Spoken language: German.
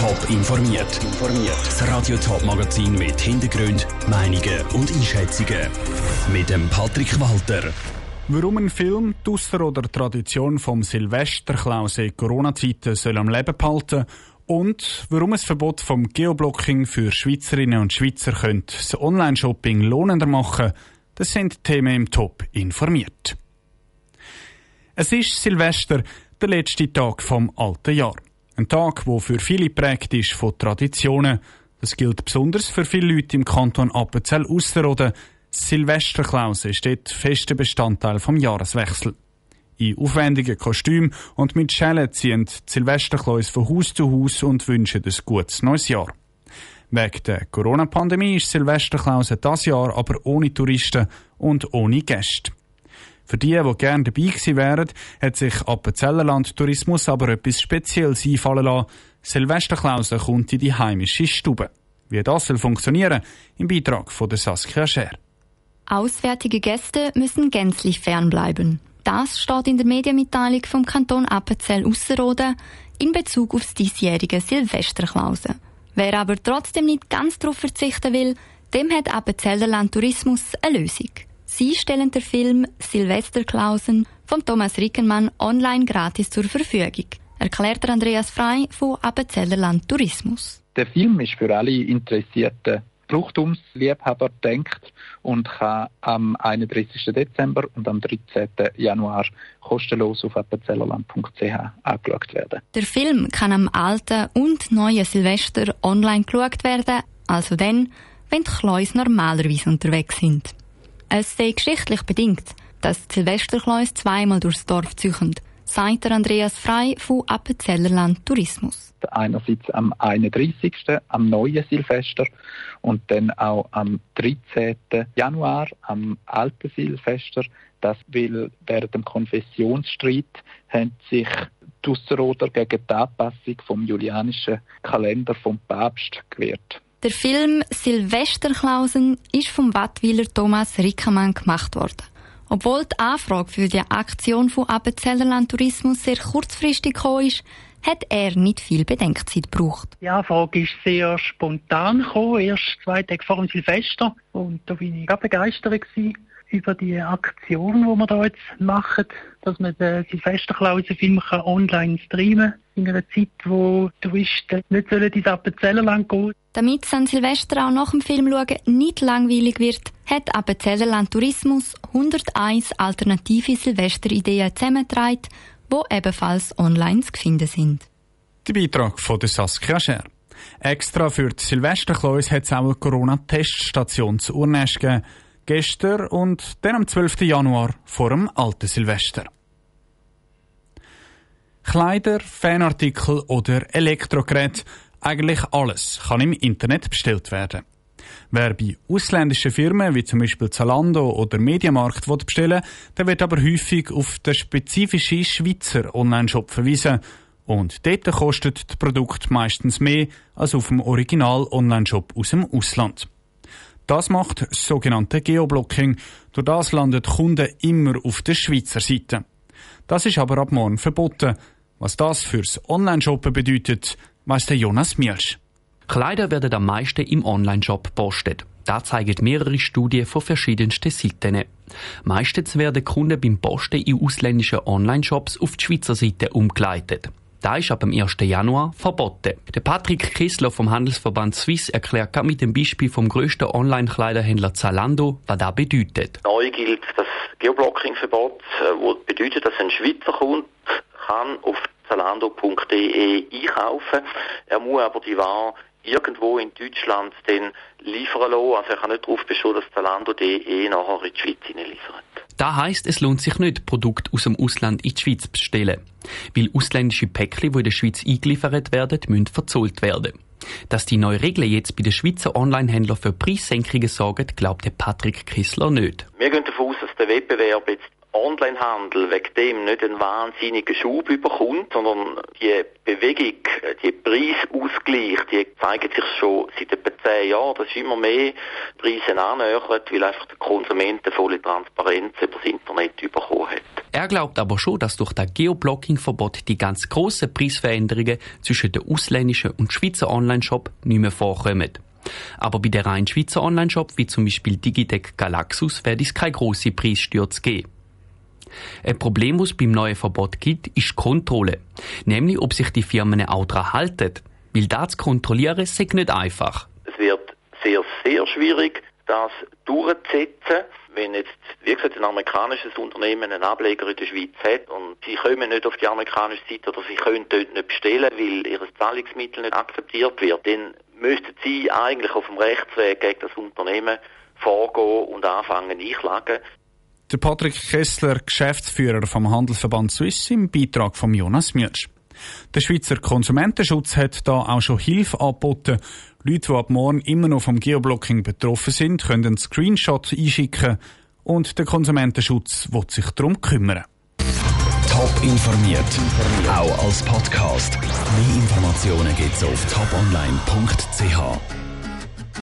Top informiert. Das Radio Top Magazin mit Hintergrund, Meinungen und Einschätzungen mit dem Patrick Walter. Warum ein Film die Ausser- oder Tradition vom Silvesterklaus in Corona-Zeiten soll am Leben behalten und warum ein Verbot vom Geoblocking für Schweizerinnen und Schweizer könnte das Online-Shopping lohnender machen, das sind Themen im Top informiert. Es ist Silvester, der letzte Tag vom alten Jahr. Ein Tag, wo für viele prägt ist von Traditionen. Das gilt besonders für viele Leute im Kanton Appenzell Ausserrhoden. Silvesterklaus ist dort fester Bestandteil vom Jahreswechsel. In aufwendigen Kostümen und mit Schellen ziehen die Silvesterklaus von Haus zu Haus und wünschen ein gutes neues Jahr. Wegen der Corona-Pandemie ist Silvesterklaus das Jahr aber ohne Touristen und ohne Gäste. Für die, die gerne dabei gewesen wären, hat sich Appenzellerland Tourismus aber etwas Spezielles einfallen lassen. Silvesterklausen kommt in die heimische Stube. Wie das soll funktionieren, im Beitrag von der Saskia Scher. Auswärtige Gäste müssen gänzlich fernbleiben. Das steht in der Medienmitteilung vom Kanton Appenzell Ausserrhoden in Bezug auf das diesjährige Silvesterklausen. Wer aber trotzdem nicht ganz darauf verzichten will, dem hat Appenzeller Land Tourismus eine Lösung. Sie stellen den Film Silvesterklausen von Thomas Rickenmann online gratis zur Verfügung, erklärt Andreas Frei von Appenzeller Land Tourismus. Der Film ist für alle interessierten Brauchtumsliebhaber denkt und kann am 31. Dezember und am 13. Januar kostenlos auf appenzellerland.ch angeschaut werden. Der Film kann am alten und neuen Silvester online geschaut werden, also dann, wenn die Kleus normalerweise unterwegs sind. Es sei geschichtlich bedingt, dass Silvesterkleus zweimal durchs Dorf ziehen, der Andreas Frei von Appenzellerland Tourismus. Einerseits am 31. am neuen Silvester und dann auch am 13. Januar am alten Silvester. Das will während dem Konfessionsstreit haben sich die Ausserrhoder gegen die Anpassung vom julianischen Kalender vom Papst gewehrt. Der Film Silvesterklausen ist vom Wattwiler Thomas Rickermann gemacht worden. Obwohl die Anfrage für die Aktion von Appenzellerland Tourismus sehr kurzfristig gekommen ist, hat er nicht viel Bedenkzeit gebraucht. Die Anfrage ist sehr spontan gekommen, erst zwei Tage vor dem Silvester. Und da bin ich ganz begeistert über die Aktion, die wir da jetzt machen, dass man den Silvesterklausen-Film online streamen kann. In einer Zeit, wo Touristen nicht ins Appenzellerland gehen sollen. Damit es an Silvester auch nach dem Film schauen nicht langweilig wird, hat Appenzellerland Tourismus 101 alternative Silvesterideen zusammengetragen, die ebenfalls online zu finden sind. Der Beitrag von der Saskia Scher. Extra für die Silvesterkleus hat es auch eine Corona-Teststation zu Urnest gegeben. Gestern und dann am 12. Januar vor dem alten Silvester. Kleider, Fanartikel oder Elektrogeräte, eigentlich alles kann im Internet bestellt werden. Wer bei ausländischen Firmen wie zum Beispiel Zalando oder Mediamarkt bestellen der wird aber häufig auf den spezifischen Schweizer Online-Shop verwiesen. Und dort kostet das Produkt meistens mehr als auf dem Original-Online-Shop aus dem Ausland. Das macht das sogenannte Geoblocking. Durch das landet Kunden immer auf der Schweizer Seite. Das ist aber ab morgen verboten. Was das fürs Online-Shoppen bedeutet, weiss der Jonas Mielsch. Kleider werden am meisten im Online-Shop gepostet. Da zeigen mehrere Studien von verschiedensten Seiten. Meistens werden Kunden beim Posten in ausländischen Online-Shops auf die Schweizer Seite umgeleitet. Da ist ab dem 1. Januar verboten. Der Patrick Kissler vom Handelsverband Swiss erklärt mit dem Beispiel vom grössten Online-Kleiderhändler Zalando, was das bedeutet. Neu gilt das Geoblocking-Verbot, das äh, bedeutet, dass ein Schweizer Kunde kann auf zalando.de einkaufen. Er muss aber die Ware irgendwo in Deutschland dann liefern lassen. Also er kann nicht darauf bestehen, dass Zalando.de nachher in die Schweiz liefert. Das heisst, es lohnt sich nicht, Produkte aus dem Ausland in die Schweiz zu bestellen. Weil ausländische Päckchen, die in der Schweiz eingeliefert werden, müssen verzollt werden. Dass die neuen Regeln jetzt bei den Schweizer Online-Händlern für Preissenkungen sorgen, glaubt Patrick Kissler nicht. Wir gehen davon aus, dass der Wettbewerb jetzt Onlinehandel wegen dem nicht einen wahnsinnigen Schub überkommt, sondern die Bewegung, die Preisausgleich, die zeigt sich schon seit etwa zehn Jahren, dass immer mehr Preise annähert, weil einfach der Konsument eine volle Transparenz über das Internet bekommen hat. Er glaubt aber schon, dass durch das Geoblocking-Verbot die ganz grossen Preisveränderungen zwischen den ausländischen und Schweizer Online-Shop nicht mehr vorkommen. Aber bei den rein Schweizer Online-Shop, wie zum Beispiel Digitec Galaxus, werde es keine grosse Preisstürze geben. Ein Problem, das es beim neuen Verbot gibt, ist die Kontrolle. Nämlich, ob sich die Firmen auch daran halten. Weil das zu kontrollieren, ist nicht einfach. Es wird sehr, sehr schwierig, das durchzusetzen. Wenn jetzt, wie gesagt, ein amerikanisches Unternehmen einen Ableger in der Schweiz hat und sie kommen nicht auf die amerikanische Seite oder sie können dort nicht bestellen, weil ihr Zahlungsmittel nicht akzeptiert wird, dann müssten sie eigentlich auf dem Rechtsweg gegen das Unternehmen vorgehen und anfangen einklagen. Der Patrick Kessler, Geschäftsführer vom Handelsverband Swiss, im Beitrag von Jonas Mürsch. Der Schweizer Konsumentenschutz hat da auch schon Hilfe angeboten. Leute, die ab morgen immer noch vom Geoblocking betroffen sind, können einen Screenshot einschicken und der Konsumentenschutz wird sich darum kümmern. Top informiert, auch als Podcast. Mehr Informationen gibt's auf toponline.ch.